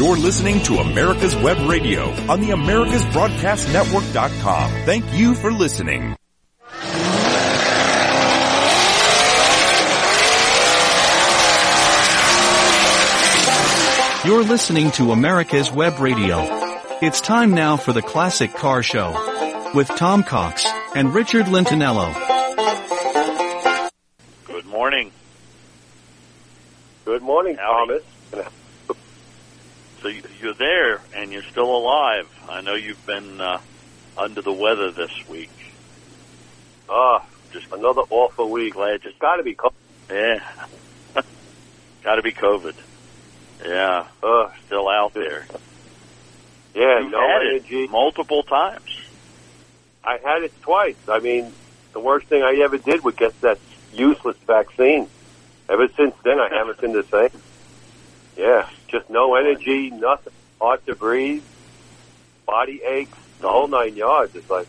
You're listening to America's Web Radio on the AmericasBroadcastNetwork.com. Thank you for listening. You're listening to America's Web Radio. It's time now for the Classic Car Show with Tom Cox and Richard Lentinello. Good morning. Good morning, Howdy. Thomas. So you- you're there and you're still alive. I know you've been uh, under the weather this week. Ah, Just another awful week. glad. It's got to be COVID. Yeah. Got to be COVID. Yeah, Uh, still out there. yeah, You've no had energy. it multiple times. I had it twice. I mean, the worst thing I ever did was get that useless vaccine. Ever since then, I haven't been the same. Yeah, just no energy, nothing. Hard to breathe, body aches, the whole nine yards. It's like,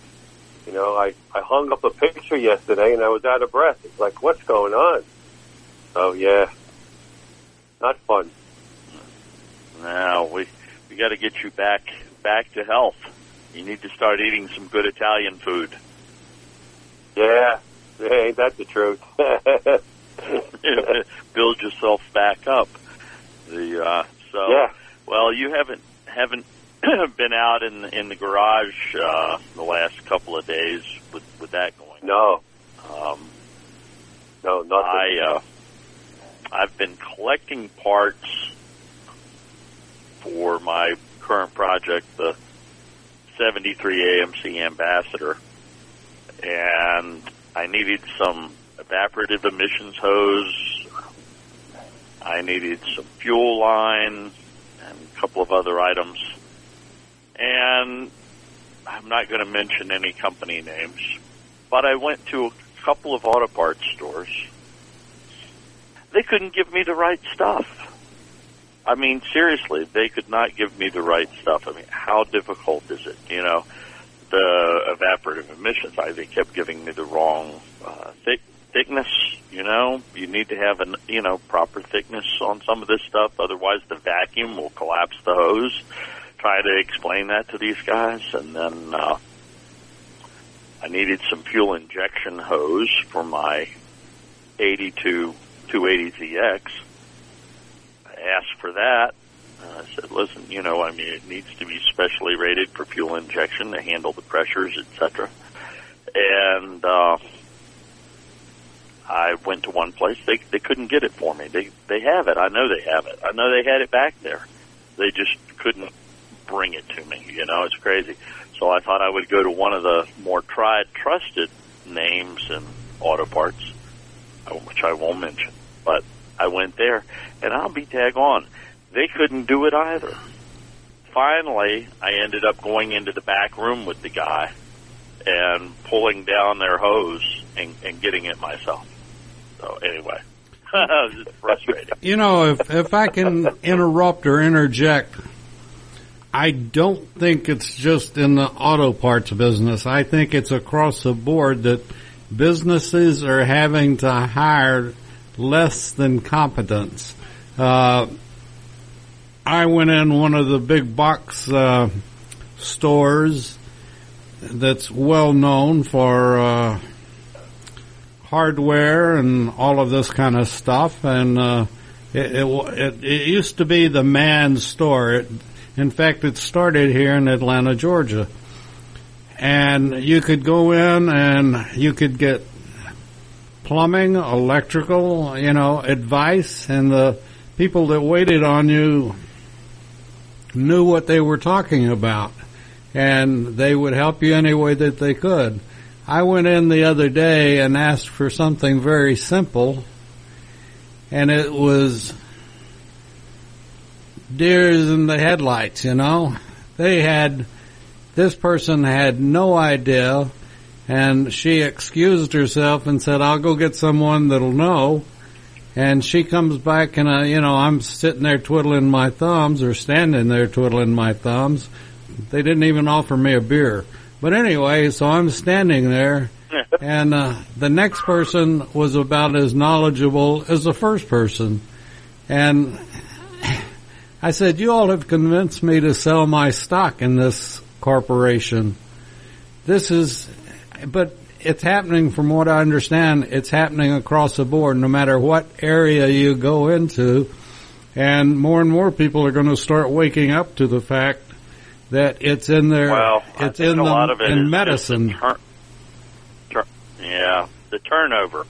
you know, I, I hung up a picture yesterday and I was out of breath. It's like, what's going on? So, yeah, not fun. Now we we got to get you back back to health. You need to start eating some good Italian food. Yeah, yeah ain't that the truth? Build yourself back up. The uh, so yeah. Well, you haven't haven't been out in in the garage uh, the last couple of days with with that going. No, Um, no, nothing. I uh, I've been collecting parts for my current project, the 73 AMC Ambassador, and I needed some evaporative emissions hose. I needed some fuel line and a couple of other items. And I'm not going to mention any company names, but I went to a couple of auto parts stores. They couldn't give me the right stuff. I mean, seriously, they could not give me the right stuff. I mean, how difficult is it? You know, the evaporative emissions. I they kept giving me the wrong uh, thick thickness. You know, you need to have an you know proper thickness on some of this stuff. Otherwise, the vacuum will collapse the hose. Try to explain that to these guys, and then uh, I needed some fuel injection hose for my 82 280ZX. I asked for that. Uh, I said, listen, you know, I mean, it needs to be specially rated for fuel injection to handle the pressures, etc. And uh, I went to one place. They they couldn't get it for me. They they have it. I know they have it. I know they had it back there. They just couldn't bring it to me. You know, it's crazy. So I thought I would go to one of the more tried, trusted names in auto parts, uh, which I won't mention. But I went there, and I'll be tag on. They couldn't do it either. Finally, I ended up going into the back room with the guy and pulling down their hose and, and getting it myself. So anyway, just frustrating. You know, if if I can interrupt or interject, I don't think it's just in the auto parts business. I think it's across the board that businesses are having to hire less than competence. Uh, I went in one of the big box uh, stores that's well known for uh, hardware and all of this kind of stuff, and uh, it, it, it used to be the man's store. It, in fact, it started here in Atlanta, Georgia, and you could go in and you could get plumbing, electrical, you know, advice, and the people that waited on you knew what they were talking about, and they would help you any way that they could. I went in the other day and asked for something very simple, and it was deers in the headlights, you know. They had, this person had no idea, and she excused herself and said, I'll go get someone that'll know. And she comes back and, I, you know, I'm sitting there twiddling my thumbs or standing there twiddling my thumbs. They didn't even offer me a beer. But anyway, so I'm standing there and uh, the next person was about as knowledgeable as the first person. And I said, you all have convinced me to sell my stock in this corporation. This is, but it's happening from what I understand, it's happening across the board, no matter what area you go into. And more and more people are going to start waking up to the fact that it's in their, Well, I it's think in a lot of it in medicine. turn- tur- yeah, the turnover.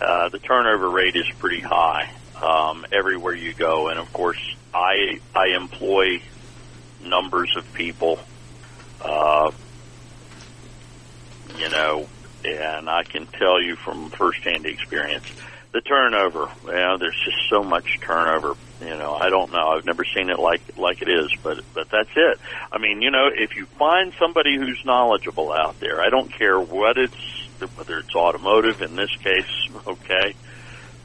Uh, the turnover rate is pretty high um, everywhere you go, and of course, I I employ numbers of people. Uh, you know, and I can tell you from firsthand experience, the turnover. You know, there's just so much turnover. You know, I don't know. I've never seen it like like it is, but but that's it. I mean, you know, if you find somebody who's knowledgeable out there, I don't care what it's whether it's automotive in this case, okay,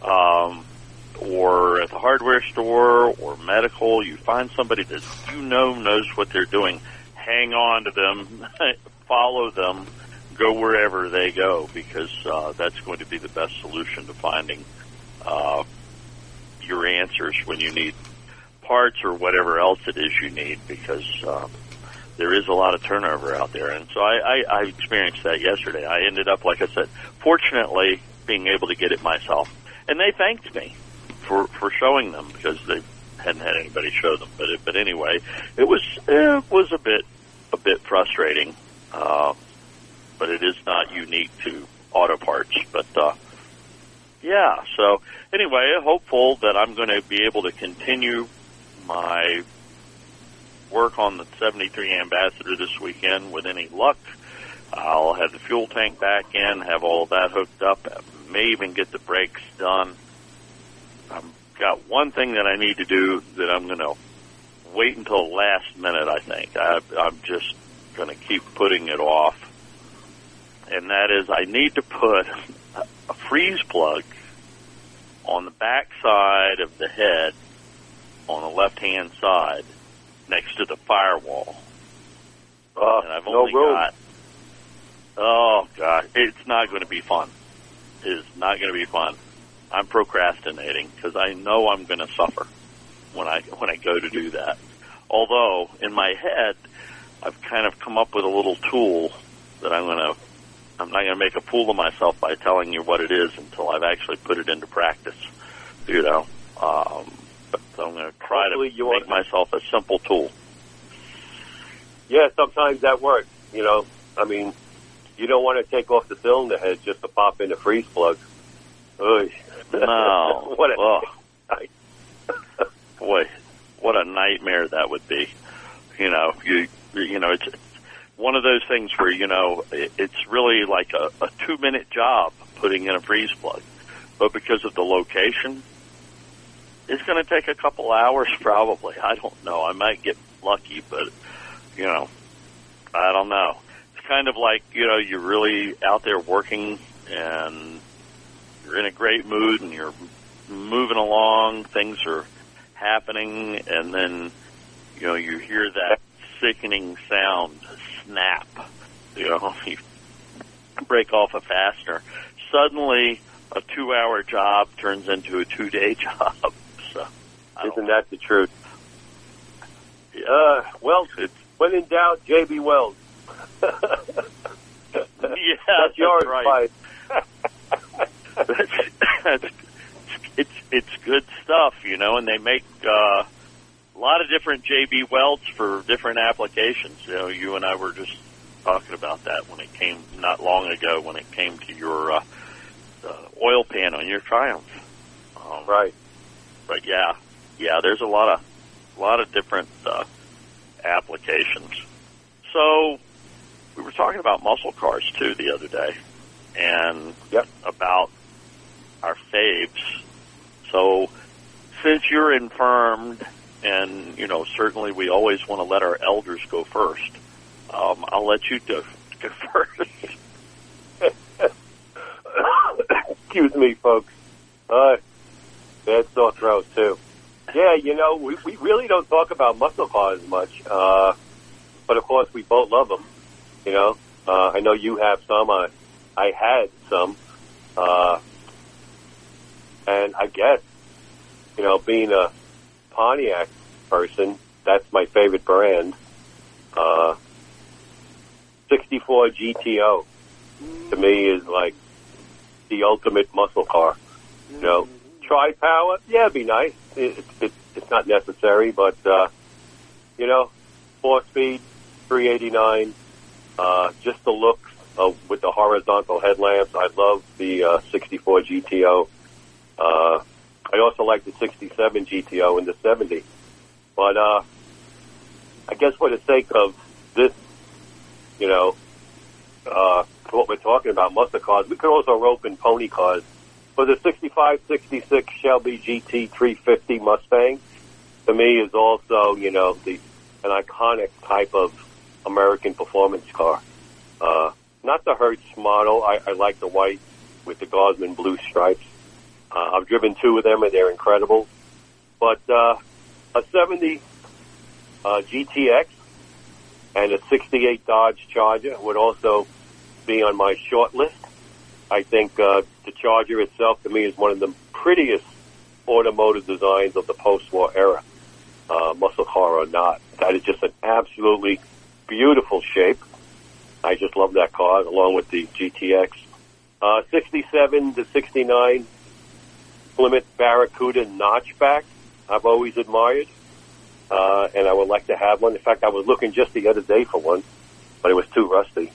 um, or at the hardware store or medical, you find somebody that you know knows what they're doing. Hang on to them, follow them, go wherever they go because uh, that's going to be the best solution to finding uh, your answers when you need parts or whatever else it is you need because uh, there is a lot of turnover out there. And so I, I, I experienced that yesterday. I ended up, like I said, fortunately being able to get it myself. And they thanked me for, for showing them because they hadn't had anybody show them. But, it, but anyway, it was, it was a bit, a bit frustrating. Uh, but it is not unique to auto parts. But uh, yeah, so anyway, hopeful that I'm going to be able to continue my work on the 73 Ambassador this weekend with any luck. I'll have the fuel tank back in, have all of that hooked up, may even get the brakes done. I've got one thing that I need to do that I'm going to wait until last minute, I think. I, I'm just going to keep putting it off and that is I need to put a freeze plug on the back side of the head on the left hand side next to the firewall. Uh, And I've no only room. got Oh god, it's not going to be fun. It is not going to be fun. I'm procrastinating because I know I'm going to suffer when I when I go to do that. Although in my head, I've kind of come up with a little tool that I'm going to. I'm not going to make a fool of myself by telling you what it is until I've actually put it into practice. You know, um, but I'm going to try Hopefully to make myself a simple tool. Yeah, sometimes that works. You know, I mean, you don't want to take off the cylinder head just to pop in the freeze plug. Oy. No, what a, Ugh. boy, what a nightmare that would be. You know, you you know, it's one of those things where you know it, it's really like a, a two minute job putting in a freeze plug, but because of the location, it's going to take a couple hours probably. I don't know. I might get lucky, but you know, I don't know. It's kind of like you know you're really out there working and you're in a great mood and you're moving along, things are happening, and then you know you hear that sickening sound, snap. You know, you break off a fastener. Suddenly, a two-hour job turns into a two-day job. So, Isn't know. that the truth? Uh, well, It's- when in doubt, JB Weld. yeah, That's your right. that's, that's it's it's good stuff, you know, and they make uh, a lot of different JB welds for different applications. You know, you and I were just talking about that when it came not long ago when it came to your uh, uh, oil pan on your Triumph. Um, Right. But yeah, yeah, there's a lot of a lot of different uh, applications. So we were talking about muscle cars too the other day, and Yep. about our faves. So since you're infirmed, and you know certainly we always want to let our elders go first. Um, I'll let you go, go first. Excuse me, folks. Uh, bad sore throat too. Yeah, you know, we, we really don't talk about muscle cars much, uh, but of course we both love them. You know, uh, I know you have some. I, I had some, uh, and I guess, you know, being a Pontiac person, that's my favorite brand. Uh, 64 GTO to me is like the ultimate muscle car. You know, tri power, yeah, it'd be nice. It, it, it's not necessary, but uh, you know, four speed, 389. Uh, just the looks of, with the horizontal headlamps. I love the uh, 64 GTO. Uh, I also like the 67 GTO and the 70. But uh, I guess for the sake of this, you know, uh, what we're talking about, muscle cars, we could also rope in pony cars. For the 65, 66 Shelby GT 350 Mustang, to me is also, you know, the an iconic type of American performance car. Uh, not the Hertz model. I, I like the white with the Guardsman blue stripes. Uh, I've driven two of them and they're incredible. But uh, a 70 uh, GTX and a 68 Dodge Charger would also be on my short list. I think uh, the Charger itself, to me, is one of the prettiest automotive designs of the post-war era, uh, muscle car or not. That is just an absolutely beautiful shape. I just love that car, along with the GTX. Uh, 67 to 69 Plymouth Barracuda notchback, I've always admired, uh, and I would like to have one. In fact, I was looking just the other day for one, but it was too rusty.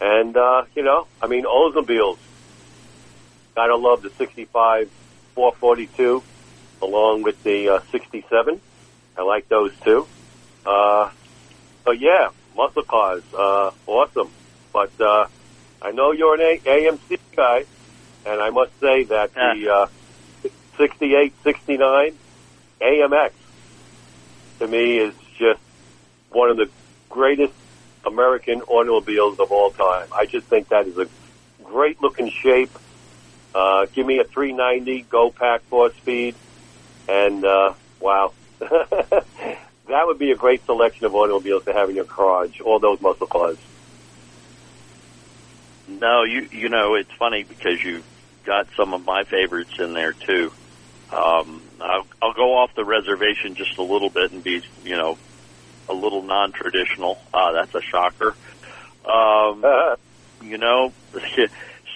And, uh, you know, I mean, Oldsmobiles. Gotta love the 65 442 along with the uh, 67. I like those too. Uh, so yeah, muscle cars, uh, awesome. But, uh, I know you're an A- AMC guy, and I must say that the, uh, 68, 69 AMX to me is just one of the greatest American automobiles of all time. I just think that is a great looking shape. Uh, give me a 390 Go Pack four speed, and uh, wow, that would be a great selection of automobiles to have in your garage. All those muscle cars. No, you you know it's funny because you got some of my favorites in there too. Um, I'll, I'll go off the reservation just a little bit and be you know a little non-traditional. Uh, that's a shocker. Um, you know,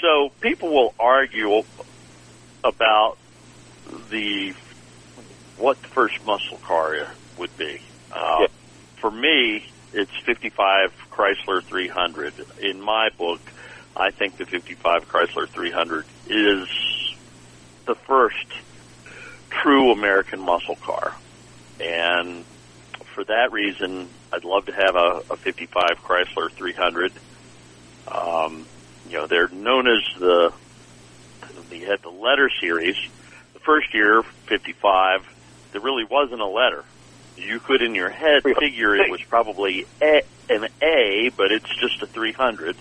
so people will argue about the what the first muscle car would be. Uh, Yeah. For me, it's 55 Chrysler 300. In my book, I think the 55 Chrysler 300 is the first true American muscle car. And for that reason, I'd love to have a, a 55 Chrysler 300. Um, you know, they're known as the, they had the letter series. The first year, 55, there really wasn't a letter. You could in your head figure it was probably a, an A, but it's just a 300,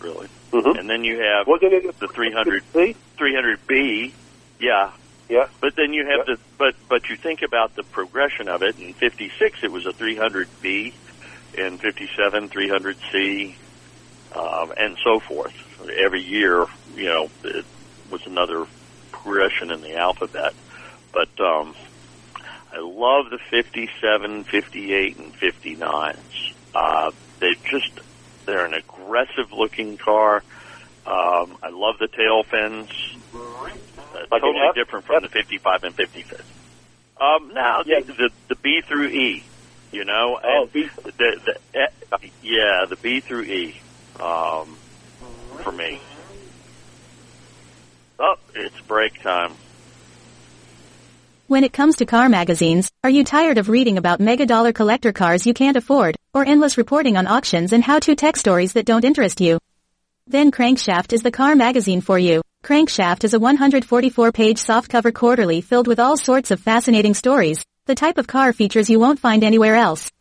really. Mhm. And then you have Wasn't it the 300 300B, yeah. Yeah. But then you have Yeah. the but but you think about the progression of it. In '56, it was a 300B. In '57, 300C, um, and so forth. Every year, you know, it was another progression in the alphabet. But um, I love the 57, 58, and 59s. Uh, they just they're an aggressive looking car. Um, I love the tail fins. Uh, Like totally F- different from F- the 55 and 55. Um, now Yeah. the, the the B through E, you know, Oh, and B- the, the yeah the B through E, um, for me. Oh, it's break time. When it comes to car magazines, are you tired of reading about mega dollar collector cars you can't afford, or endless reporting on auctions and how-to tech stories that don't interest you? Then Crankshaft is the car magazine for you. Crankshaft is a 144-page softcover quarterly filled with all sorts of fascinating stories, the type of car features you won't find anywhere else.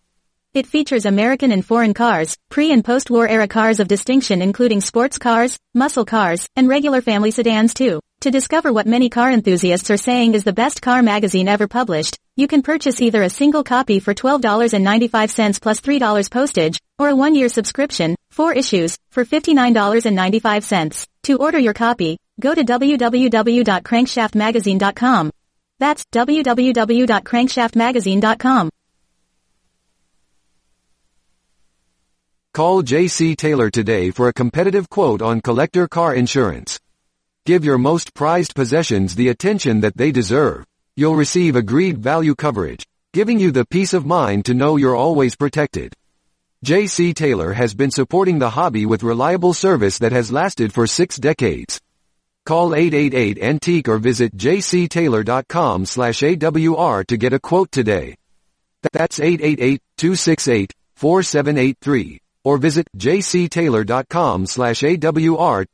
It features American and foreign cars, pre- and post-war era cars of distinction including sports cars, muscle cars, and regular family sedans too. To discover what many car enthusiasts are saying is the best car magazine ever published, you can purchase either a single copy for $12.95 plus $3 postage, or a one-year subscription, four issues, for $59.95. To order your copy, go to www.crankshaftmagazine.com. That's www.crankshaftmagazine.com. Call J.C. Taylor today for a competitive quote on collector car insurance. Give your most prized possessions the attention that they deserve. You'll receive agreed value coverage, giving you the peace of mind to know you're always protected. J.C. Taylor has been supporting the hobby with reliable service that has lasted for six decades. Call 888-ANTIQUE or visit jctaylor.com slash AWR to get a quote today. That's 888-268-4783 or visit jctaylor.com slash AWR.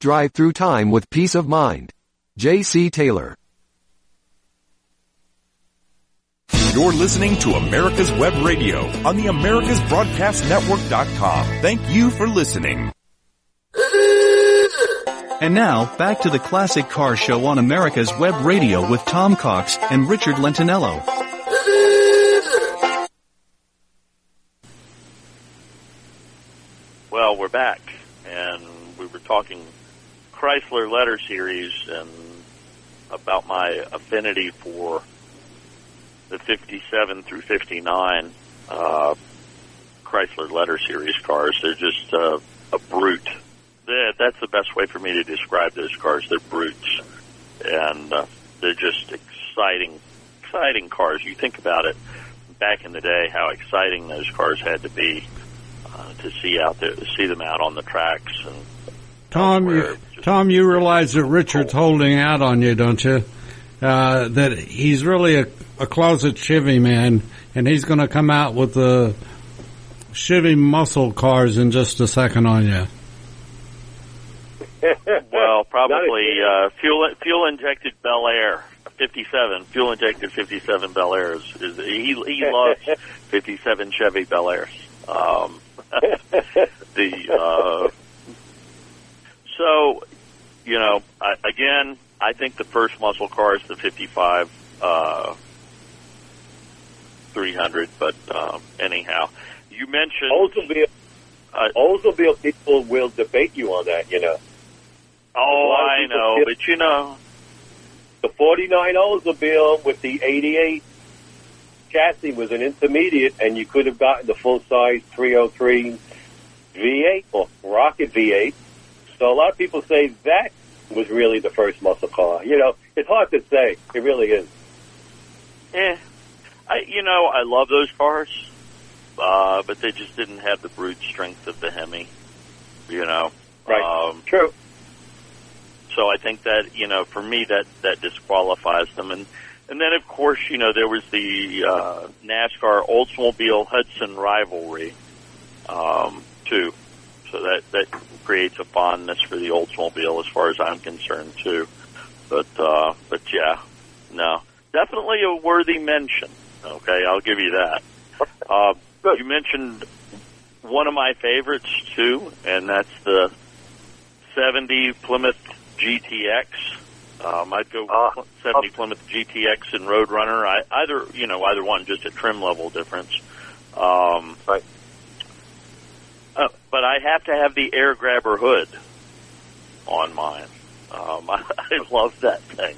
Drive through time with peace of mind. J.C. Taylor. You're listening to America's Web Radio on the AmericasBroadcastNetwork.com. Thank you for listening. And now, back to the Classic Car Show on America's Web Radio with Tom Cox and Richard Lentinello. Well, we're back, and we were talking Chrysler letter series and about my affinity for the 57 through 59 uh, Chrysler letter series cars. They're just uh, a brute. That, that's the best way for me to describe those cars. They're brutes, and uh, they're just exciting, exciting cars. You think about it. Back in the day, how exciting those cars had to be uh, to see out there, to see them out on the tracks. And Tom, you, Tom, you realize that Richard's holding out on you, don't you? Uh, that he's really a, a closet Chevy man, and he's going to come out with the Chevy muscle cars in just a second on you. Well, probably uh, fuel fuel injected Bel Air, fifty seven fuel injected fifty seven Bel Airs. Is, he he loves fifty seven Chevy Bel Airs. Um, the uh, so you know I, again, I think the first muscle car is the fifty five uh, three hundred. But um, anyhow, you mentioned Oldsmobile, uh, Oldsmobile people will debate you on that, you know. Oh, a lot of I know, feel- but you know. The 49 Oldsmobile with the 88 chassis was an intermediate, and you could have gotten the full-size 303 V8 or rocket V8. So a lot of people say that was really the first muscle car. You know, it's hard to say. It really is. Eh, I you know I love those cars, uh, but they just didn't have the brute strength of the Hemi. You know, Right. Um, True. So I think that you know for me that that disqualifies them, and and then of course you know there was the uh, NASCAR Oldsmobile Hudson rivalry um, too. So that that creates a fondness for the Oldsmobile as far as I'm concerned too. But uh, but yeah, no, definitely a worthy mention. Okay, I'll give you that. Uh, you mentioned one of my favorites too, and that's the 70 Plymouth GTX. Um, I'd go Ah. 70 Plymouth GTX and Roadrunner. I, either you know either one, just a trim level difference. Um, Right. uh, but I have to have the air grabber hood on mine. Um, I, I love that thing.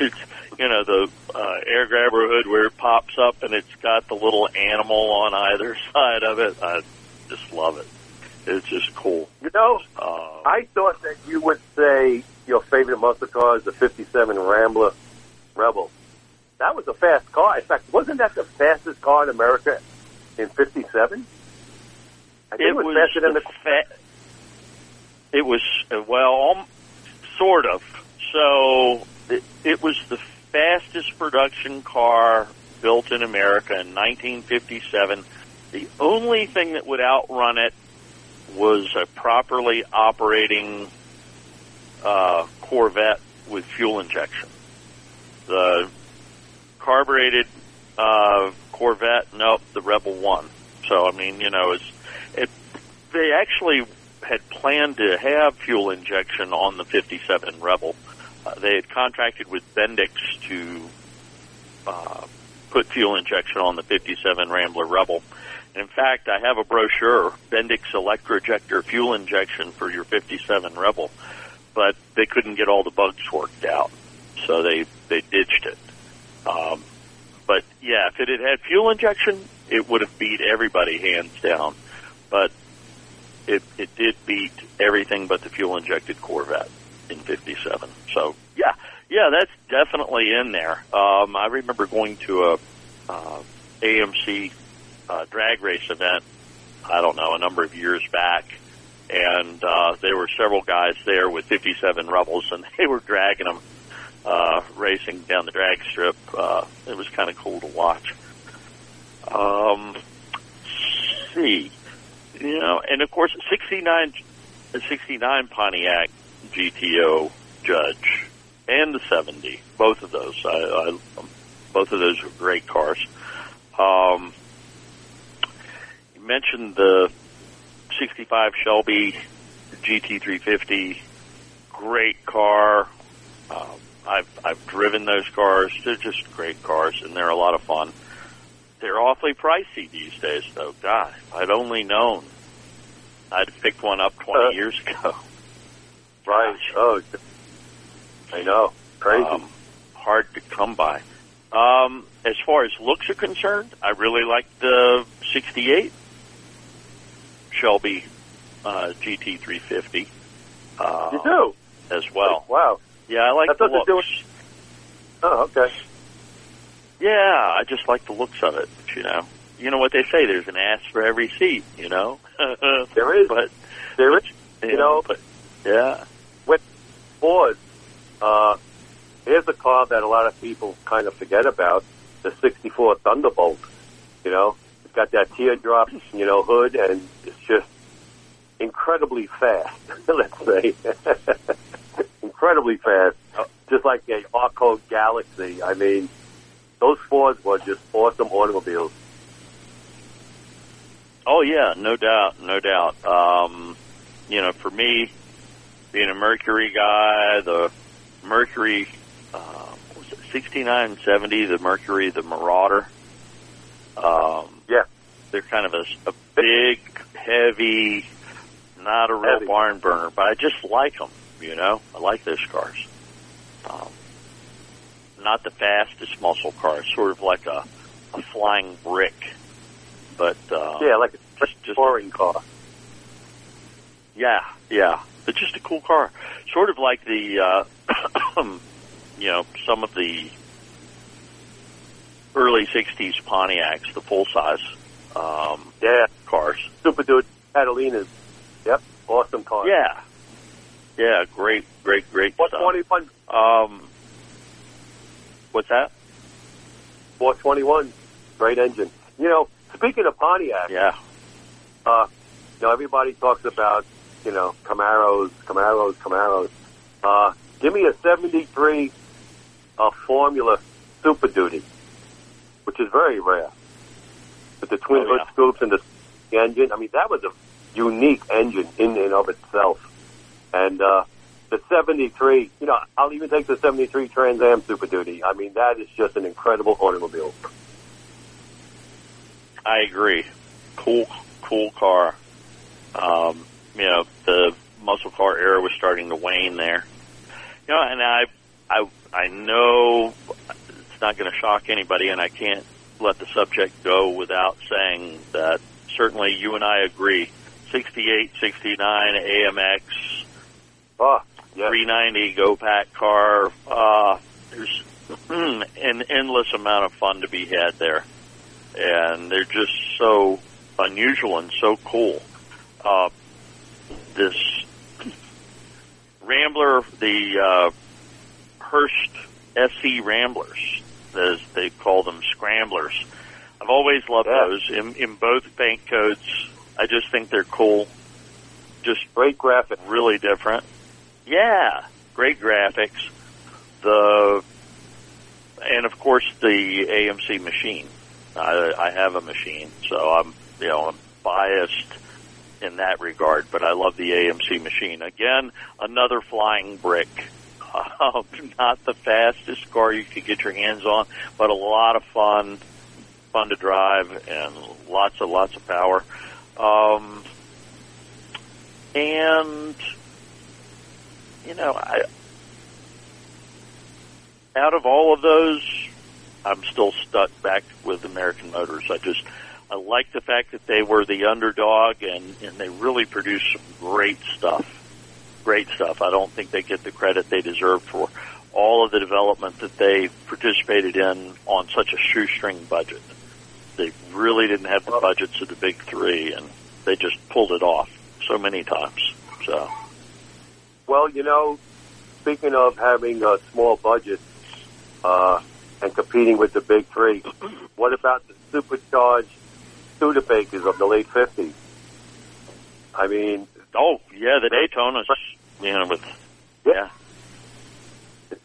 It's you know the uh, air grabber hood where it pops up and it's got the little animal on either side of it. I just love it. It's just cool. You know, Uh, I thought that you would say your favorite muscle car is the 57 Rambler Rebel. That was a fast car. In fact, wasn't that the fastest car in America in 57? I think it, was, faster than the... fa- it was uh, well, um, sort of. So it, it was the fastest production car built in America in 1957. The only thing that would outrun it was a properly operating uh, Corvette with fuel injection. The carbureted uh, Corvette, nope, the Rebel won. So I mean, you know, it's it. They actually had planned to have fuel injection on the 57 Rebel. Uh, they had contracted with Bendix to uh, put fuel injection on the 57 Rambler Rebel. In fact, I have a brochure, Bendix Electrojector Fuel Injection for your 57 Rebel, but they couldn't get all the bugs worked out, so they they ditched it. Um, but yeah, if it had had fuel injection, it would have beat everybody hands down. But it it did beat everything but the fuel injected Corvette in '57. So yeah, yeah, that's definitely in there. Um, I remember going to a uh, AMC uh, drag race event. I don't know a number of years back, and uh, there were several guys there with 57 Rebels, and they were dragging them uh, racing down the drag strip. Uh, it was kind of cool to watch. Um, see, you know, and of course, 69, 69 Pontiac GTO Judge and the 70, both of those. I, I both of those were great cars. Um, you mentioned the 65 Shelby GT350, great car. Um, I've I've driven those cars. They're just great cars, and they're a lot of fun. They're awfully pricey these days, though. God, if I'd only known. I'd have picked one up 20 Uh, years ago. Right. Oh, I know. Crazy. Um, hard to come by. Um, as far as looks are concerned, I really like the 68 Shelby uh, GT350 uh, you do? as well. Wow. Yeah, I like I the thought they looks. were- Oh, okay. Yeah, I just like the looks of it. You know, you know what they say. There's an ass for every seat. You know, There is. but There is. you, You know, know- but yeah, With Ford, uh, here's a car that a lot of people kind of forget about, the 64 Thunderbolt. You know, got that teardrop, you know, hood, and it's just incredibly fast, let's say. incredibly fast. Just like a Arco Galaxie. I mean, those Fords were just awesome automobiles. Oh yeah, no doubt, no doubt. Um, you know, for me, being a Mercury guy, the Mercury, uh, what was it 69, 70, the Mercury, the Marauder. Um. They're kind of a, a big, heavy, not a real Heavy. barn burner, but I just like them. You know, I like those cars. Um, not the fastest muscle cars, sort of like a, a flying brick, but uh, Yeah, like a just just touring car. yeah, yeah. But just a cool car. Sort of like the, uh, you know, some of the early 60s Pontiacs, the full size um, Yeah, cars. Super Duty Catalinas. Yep, awesome car. Yeah. Yeah, great, great, great stuff. 421, Um, what's that? 421, great engine. You know, speaking of Pontiac, Yeah. uh, you know, everybody talks about, you know, Camaros, Camaros, Camaros. Uh, give me a 73 uh, Formula Super Duty, which is very rare. With the twin Oh, hood scoops and the engine. I mean, that was a unique engine in and of itself. And, uh, the 73, you know, I'll even take the 73 Trans Am Super Duty. I mean, that is just an incredible automobile. I agree. Cool, cool car. Um, you know, the muscle car era was starting to wane there. You know, and I, I, I know it's not going to shock anybody, and I can't let the subject go without saying that certainly you and I agree. 68, 69, AMX, Oh, yeah. 390 Go Pack car. Uh, there's an endless amount of fun to be had there, and they're just so unusual and so cool. Uh, this Rambler, the uh, Hurst SC Ramblers, as they call them, Scramblers. I've always loved Yeah. those in, in both bank codes. I just think they're cool. Just Great graphic. really different. Yeah, great graphics. The and of course the AMC machine. I, I have a machine, so I'm you know I'm biased in that regard. But I love the AMC machine. Again, another flying brick. Uh, not the fastest car you could get your hands on, but a lot of fun, fun to drive, and lots of lots of power. Um, and you know, I out of all of those, I'm still stuck back with American Motors. I just I like the fact that they were the underdog and and they really produced some great stuff. Great stuff. I don't think they get the credit they deserve for all of the development that they participated in on such a shoestring budget. They really didn't have the budgets of the big three, and they just pulled it off so many times. So, Well, you know, speaking of having a small budget uh, and competing with the big three, what about the supercharged Studebakers of the late 50s? I mean, oh yeah, the Daytona's you know with yeah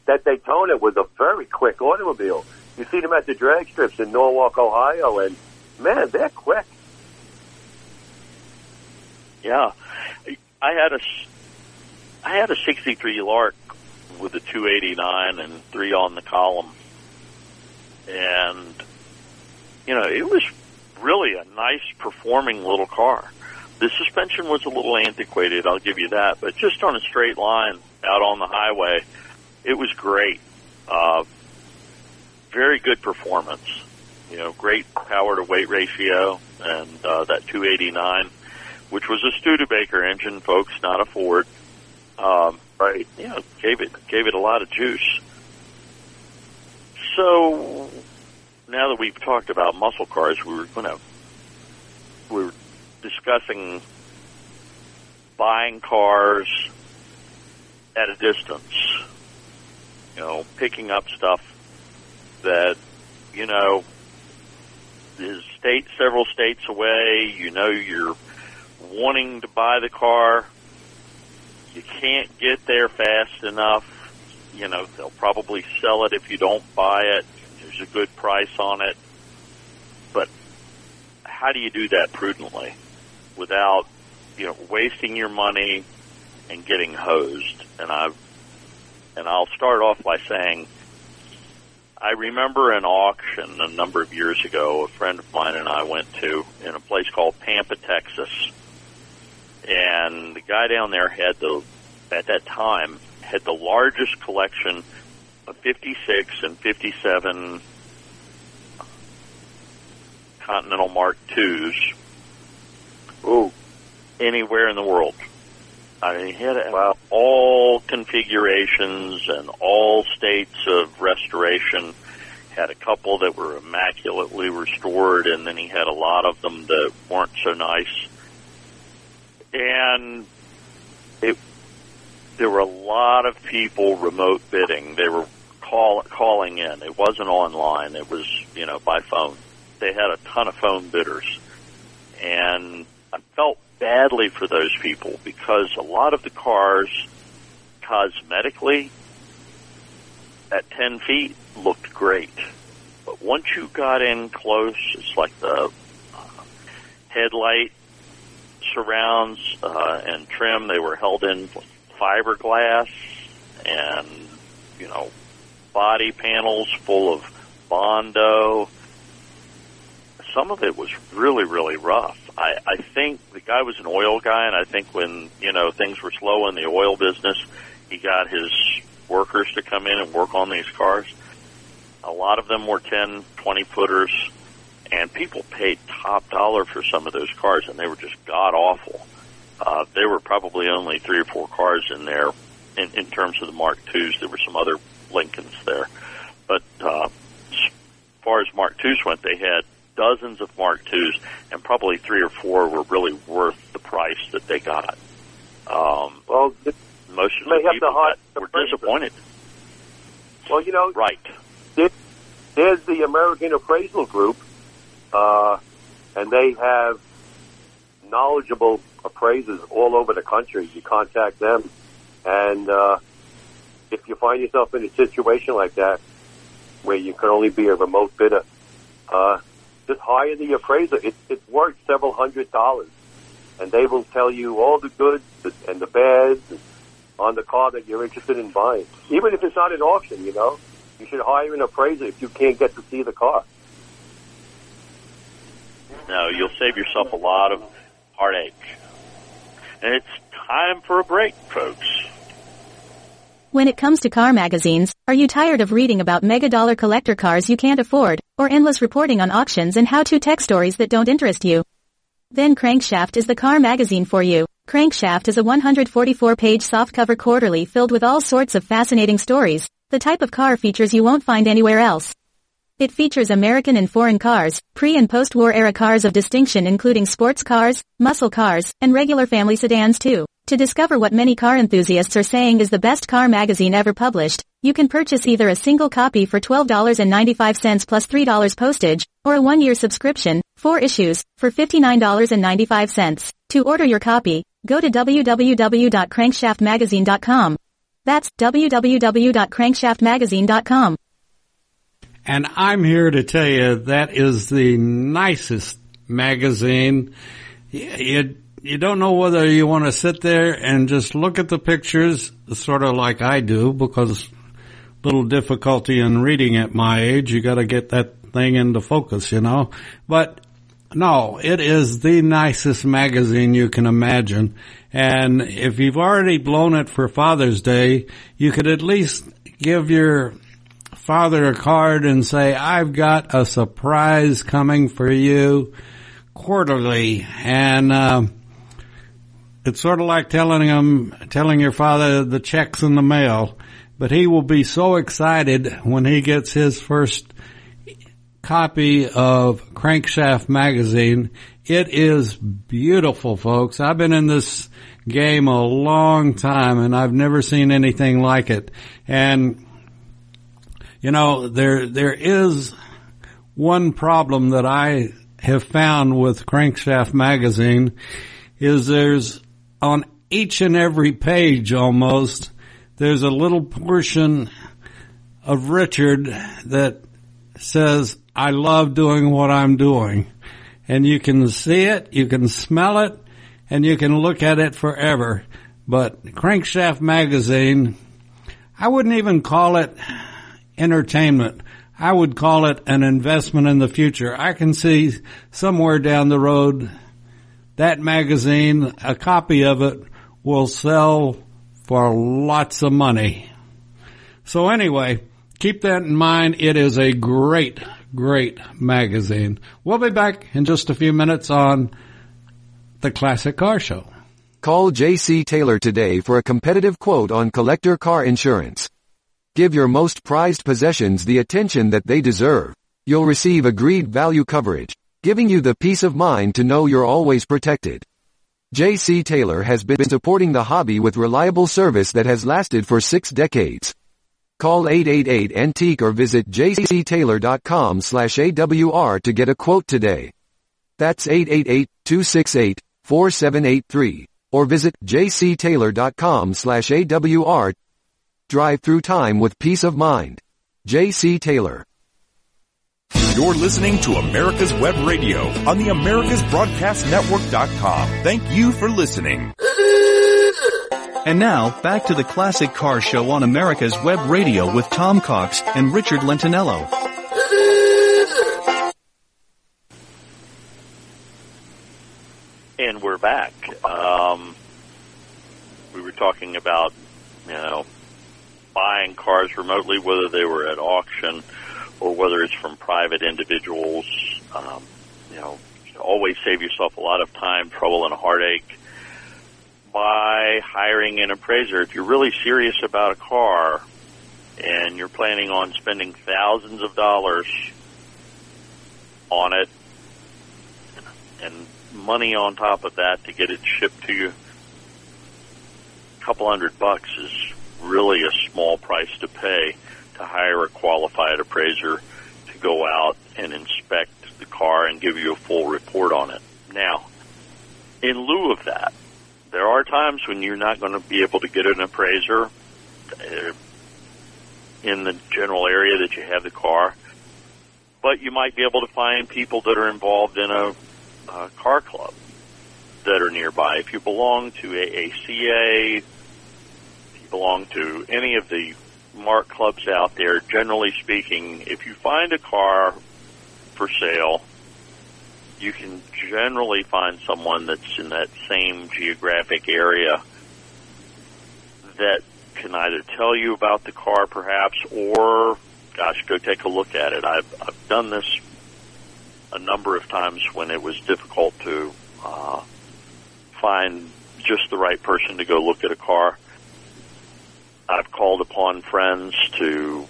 that Daytona was a very quick automobile. You see them at the drag strips in Norwalk, Ohio, and man, they're quick. Yeah, I had a I had a '63 Lark with a 289 and three on the column, and you know it was really a nice performing little car. The suspension was a little antiquated, I'll give you that, but just on a straight line out on the highway, it was great. Uh, very good performance. You know, great power to weight ratio, and uh, that 289 which was a Studebaker engine, folks, not a Ford. Um, right. You know, gave it gave it a lot of juice. So now that we've talked about muscle cars, we were going to we were discussing buying cars at a distance. You know, picking up stuff that you know is state several states away. You know, you're wanting to buy the car. You can't get there fast enough. You know, they'll probably sell it if you don't buy it. There's a good price on it. But how do you do that prudently without, you know, wasting your money and getting hosed? And I and I'll start off by saying I remember an auction a number of years ago a friend of mine and I went to in a place called Pampa, Texas and the guy down there had the at that time had the largest collection of 56 and 57 Continental Mark IIs Ooh, anywhere in the world. I mean, he had Wow. all configurations and all states of restoration. Had a couple that were immaculately restored, and then he had a lot of them that weren't so nice. And it, there were a lot of people remote bidding. They were call, calling in. It wasn't online. It was, you know, by phone. They had a ton of phone bidders. And I felt badly for those people because a lot of the cars cosmetically at 10 feet looked great. But once you got in close, it's like the uh, headlight surrounds uh, and trim, they were held in fiberglass and, you know, body panels full of Bondo. Some of it was really, really rough. I, I think the guy was an oil guy, and I think when, you know, things were slow in the oil business, he got his workers to come in and work on these cars. A lot of them were 10, 20 footers, and people paid top dollar for some of those cars, and they were just god awful. Uh, there were probably only three or four cars in there in, in terms of the Mark IIs. There were some other Lincolns there, but uh, as far as Mark IIs went, they had dozens of Mark IIs, and probably three or four were really worth the price that they got. Um, well, most of the people to the were disappointed. well, you know, Right. there's the American Appraisal Group, uh, and they have knowledgeable appraisers all over the country. You contact them, and uh, if you find yourself in a situation like that where you can only be a remote bidder, uh, just hire the appraiser. It, it's worth several hundred dollars, and they will tell you all the goods and the bads on the car that you're interested in buying. Even if it's not an auction, you know, you should hire an appraiser if you can't get to see the car. No, you'll save yourself a lot of heartache. And it's time for a break, folks. When it comes to car magazines, are you tired of reading about mega dollar collector cars you can't afford, or endless reporting on auctions and how-to tech stories that don't interest you? Then Crankshaft is the car magazine for you. Crankshaft is a 144-page softcover quarterly filled with all sorts of fascinating stories, the type of car features you won't find anywhere else. It features American and foreign cars, pre- and post-war era cars of distinction including sports cars, muscle cars, and regular family sedans too. To discover what many car enthusiasts are saying is the best car magazine ever published, you can purchase either a single copy for $12.95 plus $3 postage, or a one-year subscription, four issues, for $59.95. To order your copy, go to www.crankshaftmagazine.com. That's www.crankshaftmagazine.com. And I'm here to tell you that is the nicest magazine. You, you don't know whether you want to sit there and just look at the pictures, sort of like I do, because little difficulty in reading at my age. You got to get that thing into focus, you know. But no, it is the nicest magazine you can imagine. And if you've already blown it for Father's Day, you could at least give your father a card and say, I've got a surprise coming for you quarterly. And, uh, it's sort of like telling him, telling your father the check's in the mail, but he will be so excited when he gets his first copy of Crankshaft magazine. It is beautiful, folks. I've been in this game a long time and I've never seen anything like it. And, you know, there, there is one problem that I have found with Crankshaft magazine is there's on each and every page almost, there's a little portion of Richard that says, I love doing what I'm doing. And you can see it, you can smell it, and you can look at it forever. But Crankshaft Magazine, I wouldn't even call it entertainment. I would call it an investment in the future. I can see somewhere down the road that magazine, a copy of it will sell for lots of money. So anyway, keep that in mind. It is a great, great magazine. We'll be back in just a few minutes on the Classic Car Show. Call JC Taylor today for a competitive quote on collector car insurance. Give your most prized possessions the attention that they deserve. You'll receive agreed value coverage, giving you the peace of mind to know you're always protected. JC Taylor has been supporting the hobby with reliable service that has lasted for six decades. Call 888 Antique or visit jctaylor.com slash AWR to get a quote today. That's 888-268-4783 or visit jctaylor.com slash AWR. Drive through time with peace of mind. JC Taylor. You're listening to America's Web Radio on the AmericasBroadcastNetwork.com. Thank you for listening. And now, back to the Classic Car Show on America's Web Radio with Tom Cox and Richard Lentinello. And we're back. Um, we were talking about, you know, buying cars remotely, whether they were at auction or whether it's from private individuals. Um, you know, always save yourself a lot of time, trouble, and heartache by hiring an appraiser. If you're really serious about a car and you're planning on spending thousands of dollars on it and money on top of that to get it shipped to you, a couple hundred bucks is really a small price to pay to hire a qualified appraiser to go out and inspect the car and give you a full report on it. Now, in lieu of that, there are times when you're not going to be able to get an appraiser uh, in the general area that you have the car, but you might be able to find people that are involved in a, a car club that are nearby. If you belong to AACA, if you belong to any of the mark clubs out there, generally speaking, if you find a car for sale, you can generally find someone that's in that same geographic area that can either tell you about the car perhaps or gosh, go take a look at it. I've, I've done this a number of times when it was difficult to uh, find just the right person to go look at a car. I've called upon friends to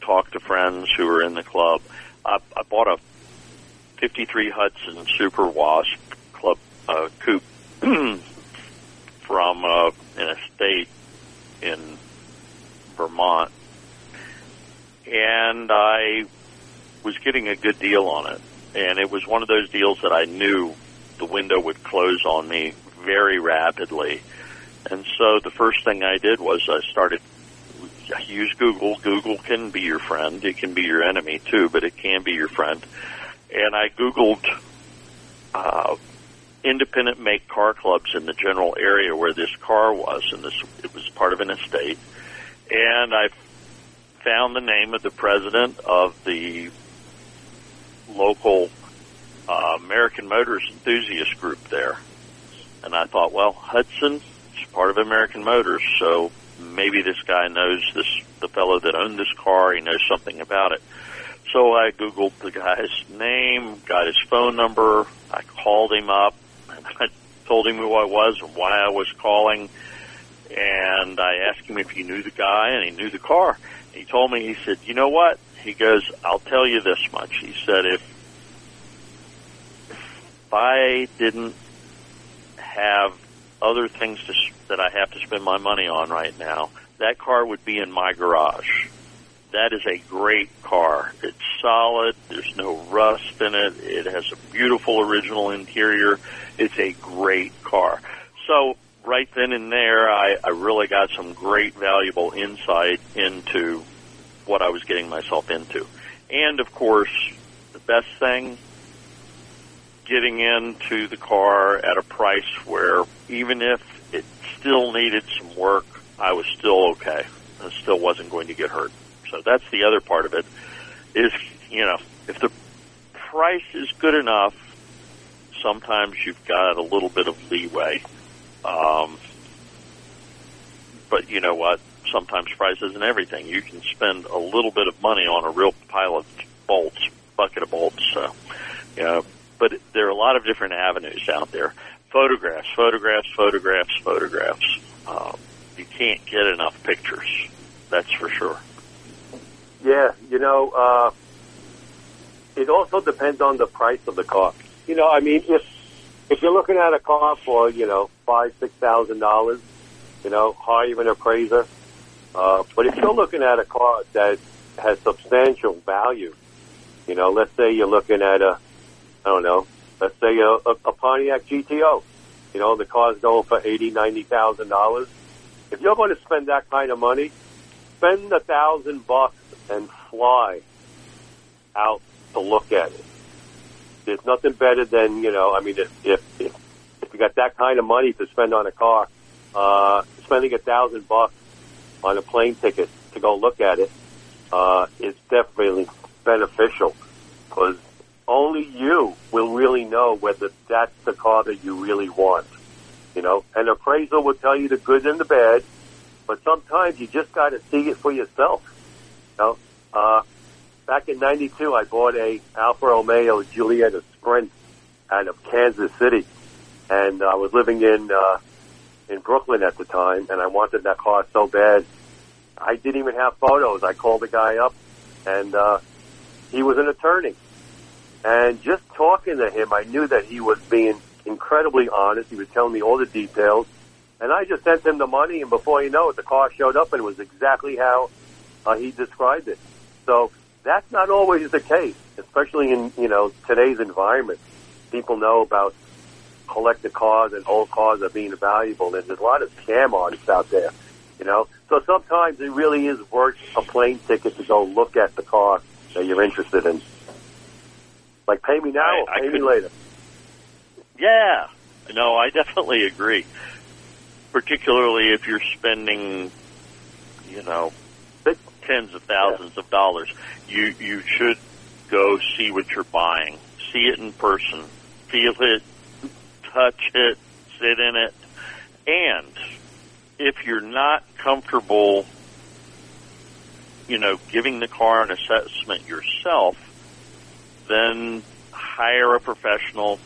talk to friends who are in the club. I, I bought a 53 Hudson Super Wasp Club uh, Coupe from uh, an estate in Vermont, and I was getting a good deal on it. And it was one of those deals that I knew the window would close on me very rapidly. And so the first thing I did was I started use Google. Google can be your friend. It can be your enemy too, but it can be your friend. And I Googled uh, independent make car clubs in the general area where this car was, and this it was part of an estate. And I found the name of the president of the local uh, American Motors enthusiast group there. And I thought, well, Hudson is part of American Motors, so maybe this guy knows this the fellow that owned this car. He knows something about it. So I googled the guy's name, got his phone number. I called him up, and I told him who I was and why I was calling. And I asked him if he knew the guy, and he knew the car. He told me, he said, "You know what?" He goes, "I'll tell you this much." He said, "If if I didn't have other things to, that I have to spend my money on right now, that car would be in my garage. That is a great car. It's solid. There's no rust in it. It has a beautiful original interior. It's a great car. So right then and there, I, I really got some great valuable insight into what I was getting myself into. And of course, the best thing, getting into the car at a price where even if it still needed some work, I was still okay. I still wasn't going to get hurt. So that's the other part of it is, you know, if the price is good enough, sometimes you've got a little bit of leeway. Um, but you know what? Sometimes price isn't everything. You can spend a little bit of money on a real pile of bolts, bucket of bolts. So, you know, but there are a lot of different avenues out there. Photographs, photographs, photographs, photographs. Um, you can't get enough pictures. That's for sure. Yeah, you know, uh, it also depends on the price of the car. You know, I mean, if if you're looking at a car for you know five six thousand dollars, you know, hire an appraiser. Uh, but if you're looking at a car that has substantial value, you know, let's say you're looking at a, I don't know, let's say a, a, a Pontiac GTO. You know, the car's going for eighty, ninety thousand dollars. If you're going to spend that kind of money, spend a thousand bucks and fly out to look at it. There's nothing better than you know. I mean, if if if, if you got that kind of money to spend on a car, uh, spending a thousand bucks on a plane ticket to go look at it uh, is definitely beneficial because only you will really know whether that's the car that you really want. You know, an appraisal will tell you the good and the bad, but sometimes you just got to see it for yourself. You know, uh, back in '92, I bought a Alfa Romeo Giulietta Sprint out of Kansas City, and I was living in uh, in Brooklyn at the time, and I wanted that car so bad. I didn't even have photos. I called the guy up, and uh, he was an attorney. And just talking to him, I knew that he was being incredibly honest. He was telling me all the details, and I just sent him the money. And before you know it, the car showed up, and it was exactly how uh, he described it. So that's not always the case, especially in you know today's environment. People know about collector cars and old cars are being valuable, and there's a lot of scam artists out there. You know, so sometimes it really is worth a plane ticket to go look at the car that you're interested in. Like, pay me now, I- or pay me later. Yeah, no, I definitely agree. Particularly if you're spending, you know, tens of thousands of dollars, you you should go see what you're buying, see it in person, feel it, touch it, sit in it, and if you're not comfortable, you know, giving the car an assessment yourself, then hire a professional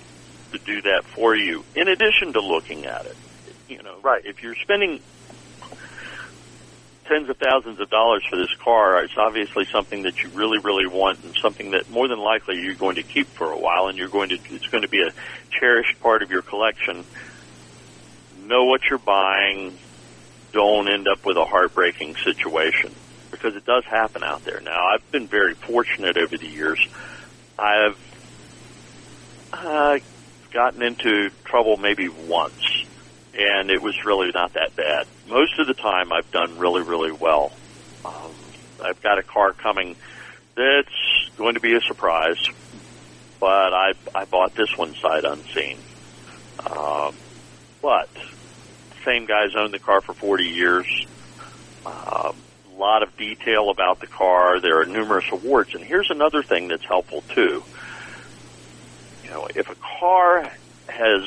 to do that for you. In addition to looking at it, you know, Right. If you're spending tens of thousands of dollars for this car, it's obviously something that you really, really want, and something that more than likely you're going to keep for a while, and you're going to it's going to be a cherished part of your collection. Know what you're buying. Don't end up with a heartbreaking situation because it does happen out there. Now, I've been very fortunate over the years. I've uh, gotten into trouble maybe once, and it was really not that bad. Most of the time, I've done really, really well. Um, I've got a car coming that's going to be a surprise, but I I bought this one sight unseen. Um, but same guys owned the car for 40 years. Um, lot of detail about the car. There are numerous awards, and here's another thing that's helpful too. You know, if a car has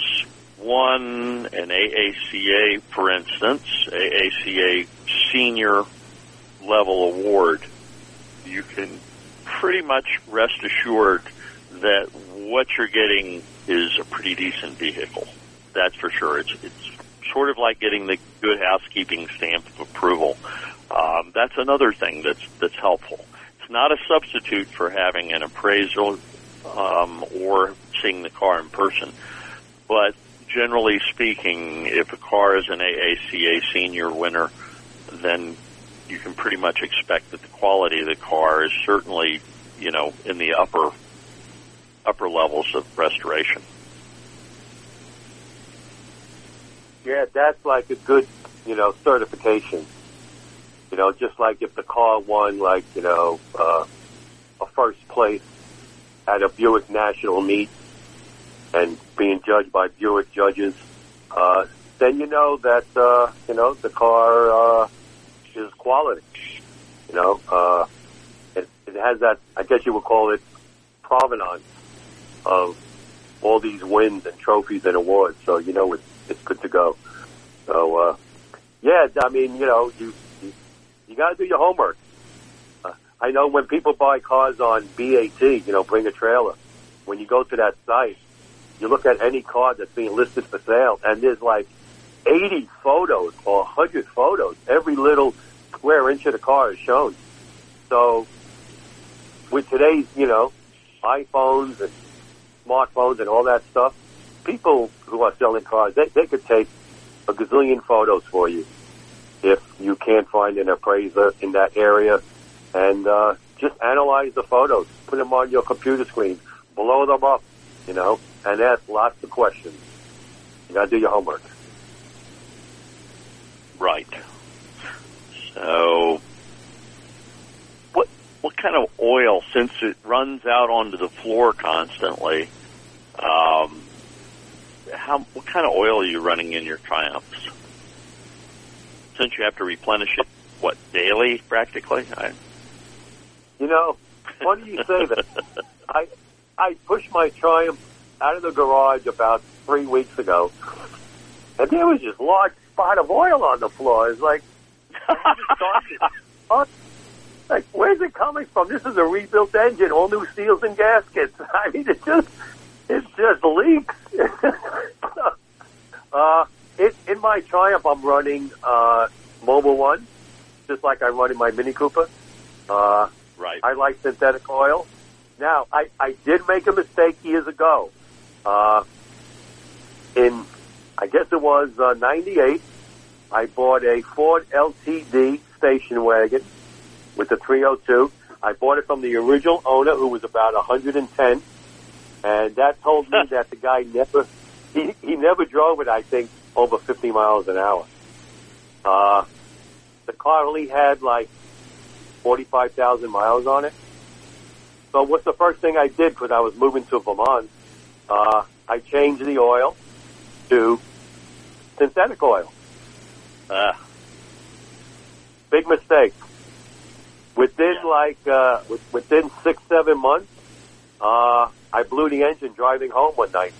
won an AACA, for instance, AACA senior level award, you can pretty much rest assured that what you're getting is a pretty decent vehicle. That's for sure. It's it's sort of like getting the good housekeeping stamp of approval. Um, that's another thing that's that's helpful. It's not a substitute for having an appraisal um, or seeing the car in person, but generally speaking, if a car is an AACA senior winner, then you can pretty much expect that the quality of the car is certainly, you know, in the upper upper levels of restoration. Yeah, that's like a good, you know, certification. You know, just like if the car won, like, you know, uh, a first place at a Buick National meet and being judged by Buick judges, uh, then you know that, uh, you know, the car, uh, is quality. You know, uh, it, it has that, I guess you would call it provenance of all these wins and trophies and awards. So, you know, it's, it's good to go. So, uh, yeah, I mean, you know, you, you, you gotta do your homework. Uh, I know when people buy cars on BAT, you know, bring a trailer. When you go to that site, you look at any car that's being listed for sale and there's like 80 photos or 100 photos. Every little square inch of the car is shown. So with today's, you know, iPhones and smartphones and all that stuff, people who are selling cars, they, they could take a gazillion photos for you if you can't find an appraiser in that area and uh, just analyze the photos, put them on your computer screen, blow them up, you know, and ask lots of questions. You gotta do your homework. Right. So, what what kind of oil, since it runs out onto the floor constantly, um, how what kind of oil are you running in your Triumphs? Since you have to replenish it, what daily practically? I, You know, funny you say that. I I pushed my Triumph out of the garage about three weeks ago, and there was this large spot of oil on the floor. It's like, like where's it coming from? This is a rebuilt engine, all new seals and gaskets. I mean, it just it just leaks. uh, it, in my Triumph, I'm running uh, Mobil One, just like I run in my Mini Cooper. Uh, right. I like synthetic oil. Now, I, I did make a mistake years ago. Uh, in, I guess it was uh, 98, I bought a Ford LTD station wagon with the 302. I bought it from the original owner who was about 110. And that told me that the guy never, he, he never drove it, I think, over 50 miles an hour. Uh, the car only had like 45,000 miles on it. So what's the first thing I did when I was moving to Vermont? Uh, I changed the oil to synthetic oil. Uh, Big mistake. Within like, uh, within six, seven months, uh, I blew the engine driving home one night.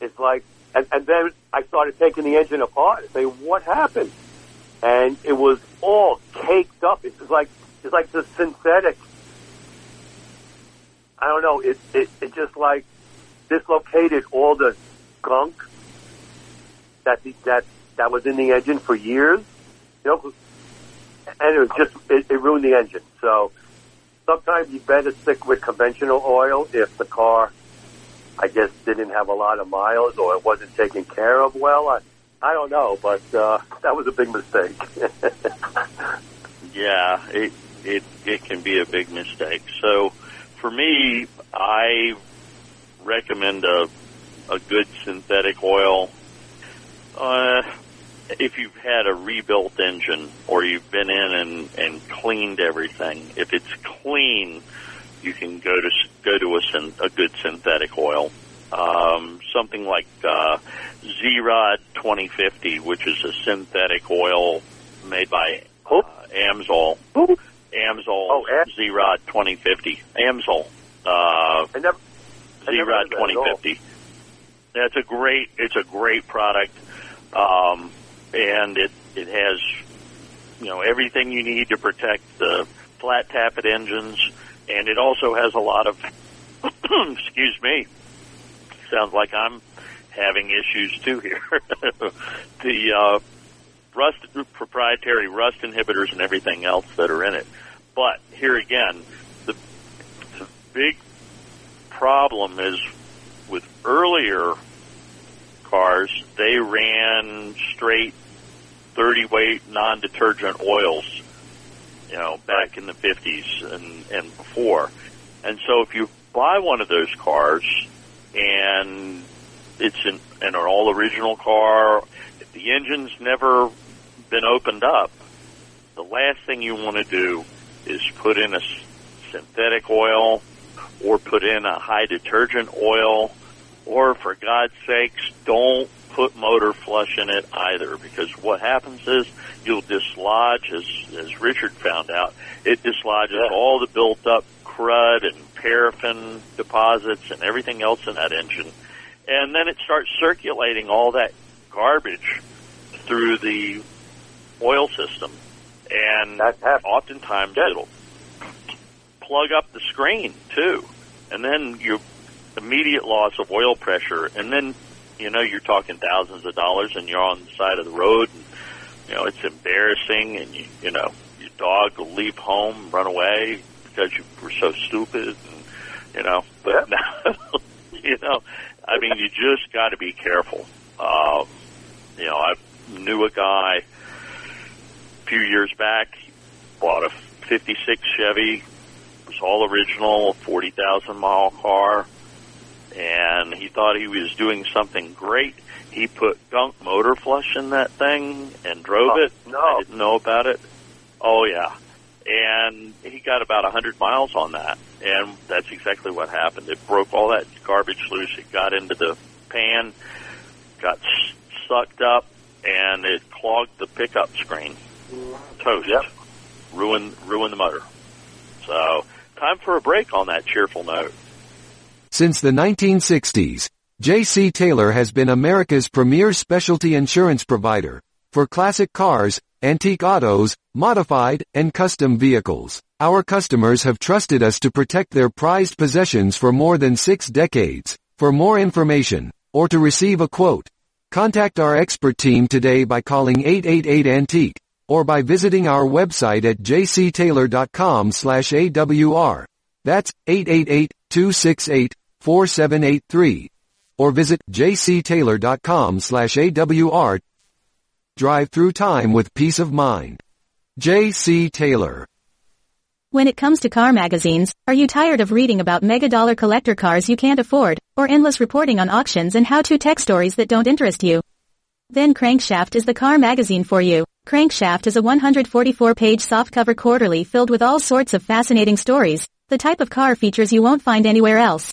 It's like and, and then I started taking the engine apart and saying, what happened? And it was all caked up. It was like, it's like the synthetic. I don't know. It, it, it just like dislocated all the gunk that the, that that was in the engine for years. You know, and it was just it, it ruined the engine. So sometimes you better stick with conventional oil if the car, I guess, didn't have a lot of miles or it wasn't taken care of well. I, I don't know, but uh, that was a big mistake. yeah, it it it can be a big mistake. So for me, I recommend a a good synthetic oil. Uh, if you've had a rebuilt engine or you've been in and, and cleaned everything, if it's clean, you can go to go to a, a good synthetic oil. Um, something like uh, Z-Rod 2050, which is a synthetic oil made by uh, Amsoil. Amsoil Oh, Am- Z-Rod 2050. Amsoil. Uh, I never, I never Z-Rod heard of that at all. 2050. That's a great. It's a great product, um, and it it has you know everything you need to protect the flat tappet engines, and it also has a lot of. excuse me. Sounds like I'm having issues too here. the uh, rust proprietary rust inhibitors and everything else that are in it. But here again, the, the big problem is with earlier cars, they ran straight 30 weight non-detergent oils, you know, back in the 50s and, and before. And so if you buy one of those cars and it's an, an all original car, if the engine's never been opened up, the last thing you want to do is put in a synthetic oil or put in a high detergent oil or for God's sakes, don't put motor flush in it either because what happens is you'll dislodge, as, as Richard found out, it dislodges all the built up crud and paraffin deposits and everything else in that engine. And then it starts circulating all that garbage through the oil system. And That oftentimes Yeah. it'll plug up the screen too. And then you immediate loss of oil pressure and then you know you're talking thousands of dollars and you're on the side of the road and you know it's embarrassing and you you know your dog will leave home run away because you were so stupid and you know but now you know I mean you just got to be careful. Um you know I knew a guy a few years back bought a 56 Chevy it was all original 40,000 mile car and he thought he was doing something great. He put gunk motor flush in that thing and drove Oh, it. no. I didn't know about it. Oh yeah. And he got about a hundred miles on that. And that's exactly what happened. It broke all that garbage loose. It got into the pan, got s- sucked up, and it clogged the pickup screen. Toast. Yep. Ruined, ruined the motor. So, time for a break on that cheerful note. Since the 1960s, J.C. Taylor has been America's premier specialty insurance provider for classic cars, antique autos, modified, and custom vehicles. Our customers have trusted us to protect their prized possessions for more than six decades. For more information, or to receive a quote, contact our expert team today by calling 888-ANTIQUE, or by visiting our website at jctaylor.com slash AWR. That's 888-268-4783. Or visit jctaylor.com slash AWR. Drive through time with peace of mind. J.C. Taylor. When it comes to car magazines, are you tired of reading about mega dollar collector cars you can't afford, or endless reporting on auctions and how-to tech stories that don't interest you? Then Crankshaft is the car magazine for you. Crankshaft is a 144-page softcover quarterly filled with all sorts of fascinating stories, the type of car features you won't find anywhere else.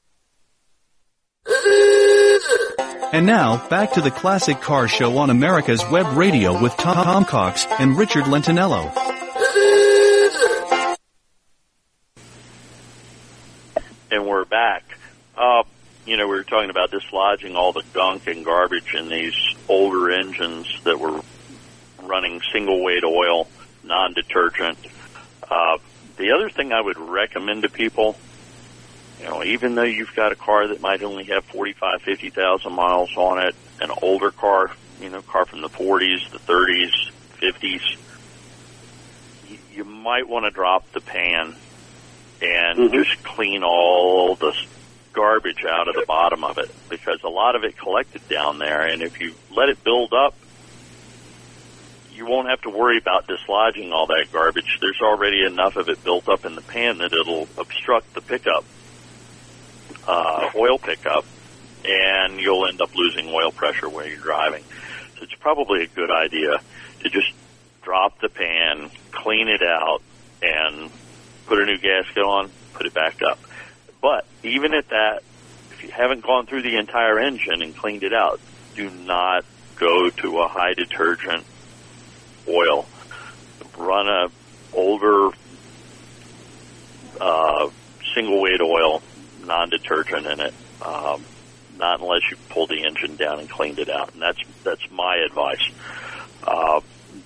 And now, back to the Classic Car Show on America's Web Radio with Tom, Cox and Richard Lentinello. And we're back. Uh, you know, we were talking about dislodging all the gunk and garbage in these older engines that were running single weight oil, non-detergent. Uh, the other thing I would recommend to people, you know, even though you've got a car that might only have 45, 50,000 miles on it, an older car, you know, car from the 40s, the 30s, 50s, you, might want to drop the pan and Mhm. just clean all the garbage out of the bottom of it because a lot of it collected down there and if you let it build up you won't have to worry about dislodging all that garbage. There's already enough of it built up in the pan that it'll obstruct the pickup, uh, oil pickup, and you'll end up losing oil pressure when you're driving. So it's probably a good idea to just drop the pan, clean it out, and put a new gasket on, put it back up. But even at that, if you haven't gone through the entire engine and cleaned it out, do not go to a high detergent oil. Run a older uh, single weight oil, non-detergent in it. Um, not unless you pulled the engine down and cleaned it out, and that's that's my advice. Uh,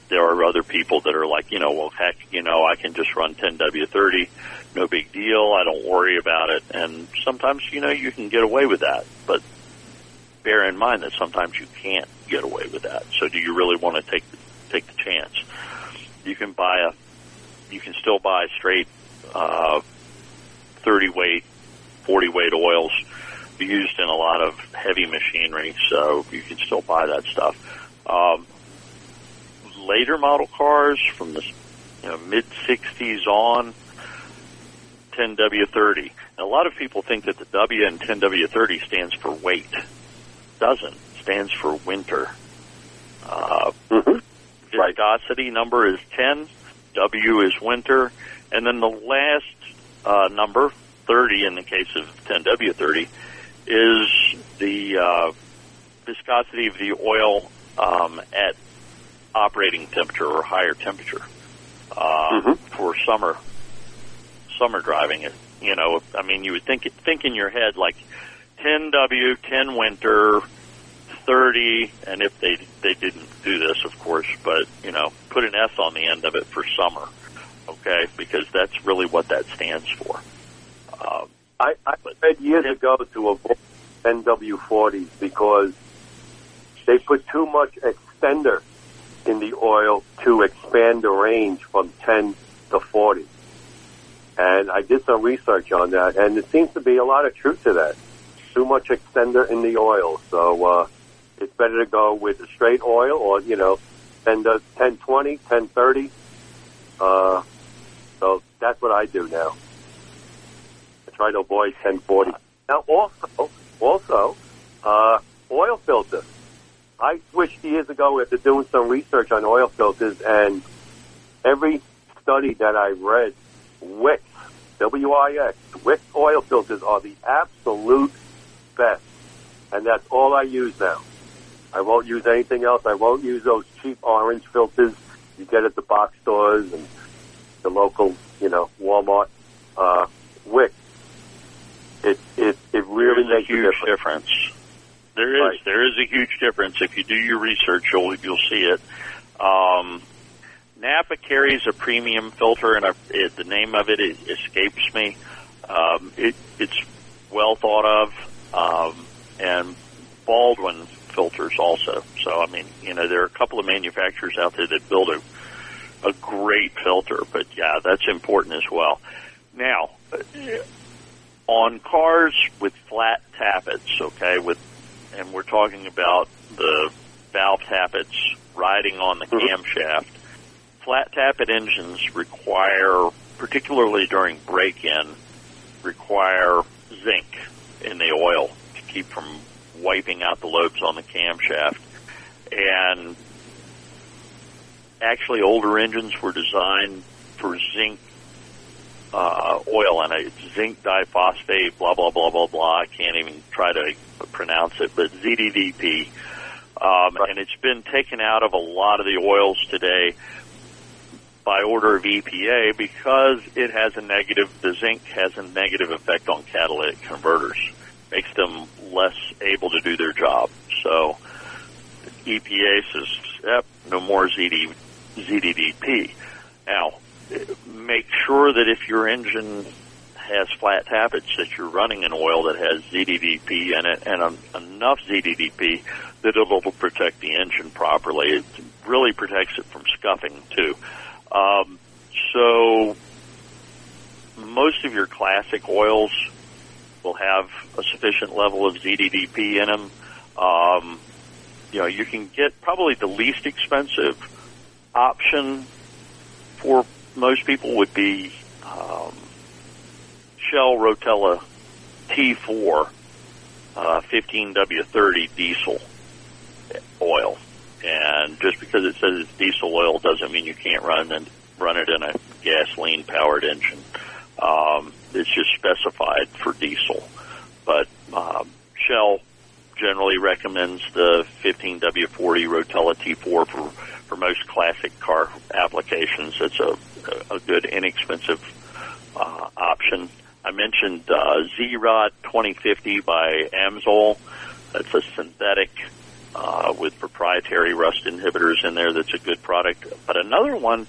there are other people that are like, you know, well, heck, you know, I can just run 10W30, no big deal. I don't worry about it. And sometimes, you know, you can get away with that, but bear in mind that sometimes you can't get away with that. So do you really want to take take the chance? You can buy a, you can still buy straight, uh, 30 weight, 40 weight oils used in a lot of heavy machinery. So you can still buy that stuff. Um, later model cars from the you know, mid 60s on, 10W30. And a lot of people think that the W in 10W30 stands for weight. Doesn't. It stands for winter. Uh, Mhm. viscosity number is 10. W is winter. And then the last uh, number, 30 in the case of 10W30, is the uh, viscosity of the oil um, at operating temperature or higher temperature uh, Mhm. for summer summer driving. It you know, I mean, you would think think in your head like 10 W, 10 winter, 30, and if they they didn't do this, of course, but you know, put an S on the end of it for summer, okay? Because that's really what that stands for. I, I read years ago to avoid NW40s because they put too much extender in the oil to expand the range from 10 to 40. And I did some research on that, and there seems to be a lot of truth to that. Too much extender in the oil, so uh, it's better to go with a straight oil, or you know, 10 to 1020, 1030. Uh, so that's what I do now. Try to avoid 1040. Now, also, also, uh, oil filter. I switched years ago after doing some research on oil filters, and every study that I read, Wix, W-I-X, Wix oil filters are the absolute best, and that's all I use now. I won't use anything else. I won't use those cheap orange filters you get at the box stores and the local, you know, Walmart. Uh, Wix. It it it really makes a huge difference. difference. There is Right. there is a huge difference. If you do your research, you'll you'll see it. Um, Napa carries a premium filter, and I, it, the name of it, it escapes me. Um, it, it's well thought of, um, and Baldwin filters also. So I mean, you know, there are a couple of manufacturers out there that build a a great filter, but yeah, that's important as well. Now, on cars with flat tappets, okay, with, and we're talking about the valve tappets riding on the Mhm. camshaft. Flat tappet engines require, particularly during break-in, require zinc in the oil to keep from wiping out the lobes on the camshaft. And actually, older engines were designed for zinc uh, oil and it's zinc diphosphate, blah blah blah blah blah. I can't even try to pronounce it, but ZDDP. Um, and it's been taken out of a lot of the oils today by order of EPA because it has a negative, the zinc has a negative effect on catalytic converters, makes them less able to do their job. So EPA says, yep, no more ZD, ZDDP. Now, make sure that if your engine has flat tappets that you're running an oil that has ZDDP in it and um, enough ZDDP that it'll protect the engine properly. It really protects it from scuffing too. Um, so most of your classic oils will have a sufficient level of ZDDP in them. Um, you know, you can get probably the least expensive option for most people would be um, Shell Rotella T4 uh, 15W30 diesel oil. And just because it says it's diesel oil doesn't mean you can't run and run it in a gasoline powered engine. Um, it's just specified for diesel. But um, Shell generally recommends the 15W40 Rotella T4 for, for most classic car applications. It's a, a good inexpensive uh, option. I mentioned uh, Z-Rod 2050 by Amsoil. It's a synthetic uh, with proprietary rust inhibitors in there. That's a good product. But another one,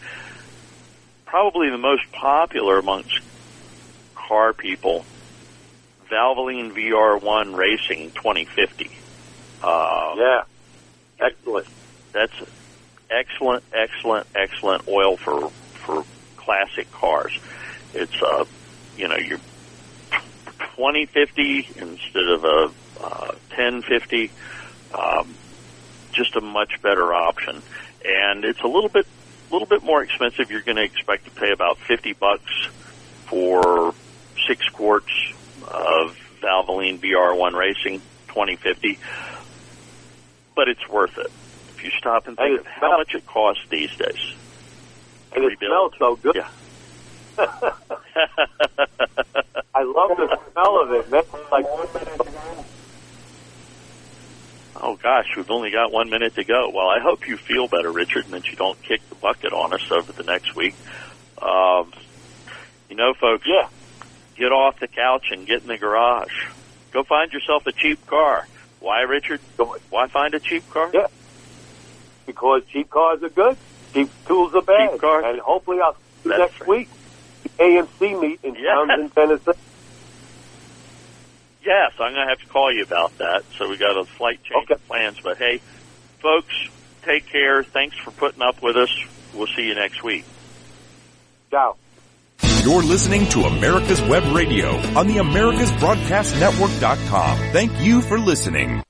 probably the most popular amongst car people, Valvoline VR1 Racing 2050. Uh, yeah, excellent. That's excellent, excellent, excellent oil for for classic cars. It's uh, you know, you're 2050 instead of a uh, 1050 um, just a much better option. And it's a little bit, little bit more expensive. You're going to expect to pay about 50 bucks for six quarts of Valvoline VR1 Racing 2050. But it's worth it. If you stop and think of how much it costs these days. And it smells so good. Yeah. I love the smell of it. That's like Oh gosh, we've only got one minute to go. Well, I hope you feel better, Richard, and that you don't kick the bucket on us over the next week. Um, you know, folks, yeah. get off the couch and get in the garage. Go find yourself a cheap car. Why, Richard? Why find a cheap car? Yeah, because cheap cars are good. Cheap tools are bad. Cheap cars. And hopefully, I'll see you next right. week. AMC meet in yeah. Townsend, Tennessee. Yes, I'm going to have to call you about that. So we got a slight change okay. of plans. But hey, folks, take care. Thanks for putting up with us. We'll see you next week. Ciao. You're listening to America's Web Radio on the AmericasBroadcastNetwork.com. Thank you for listening.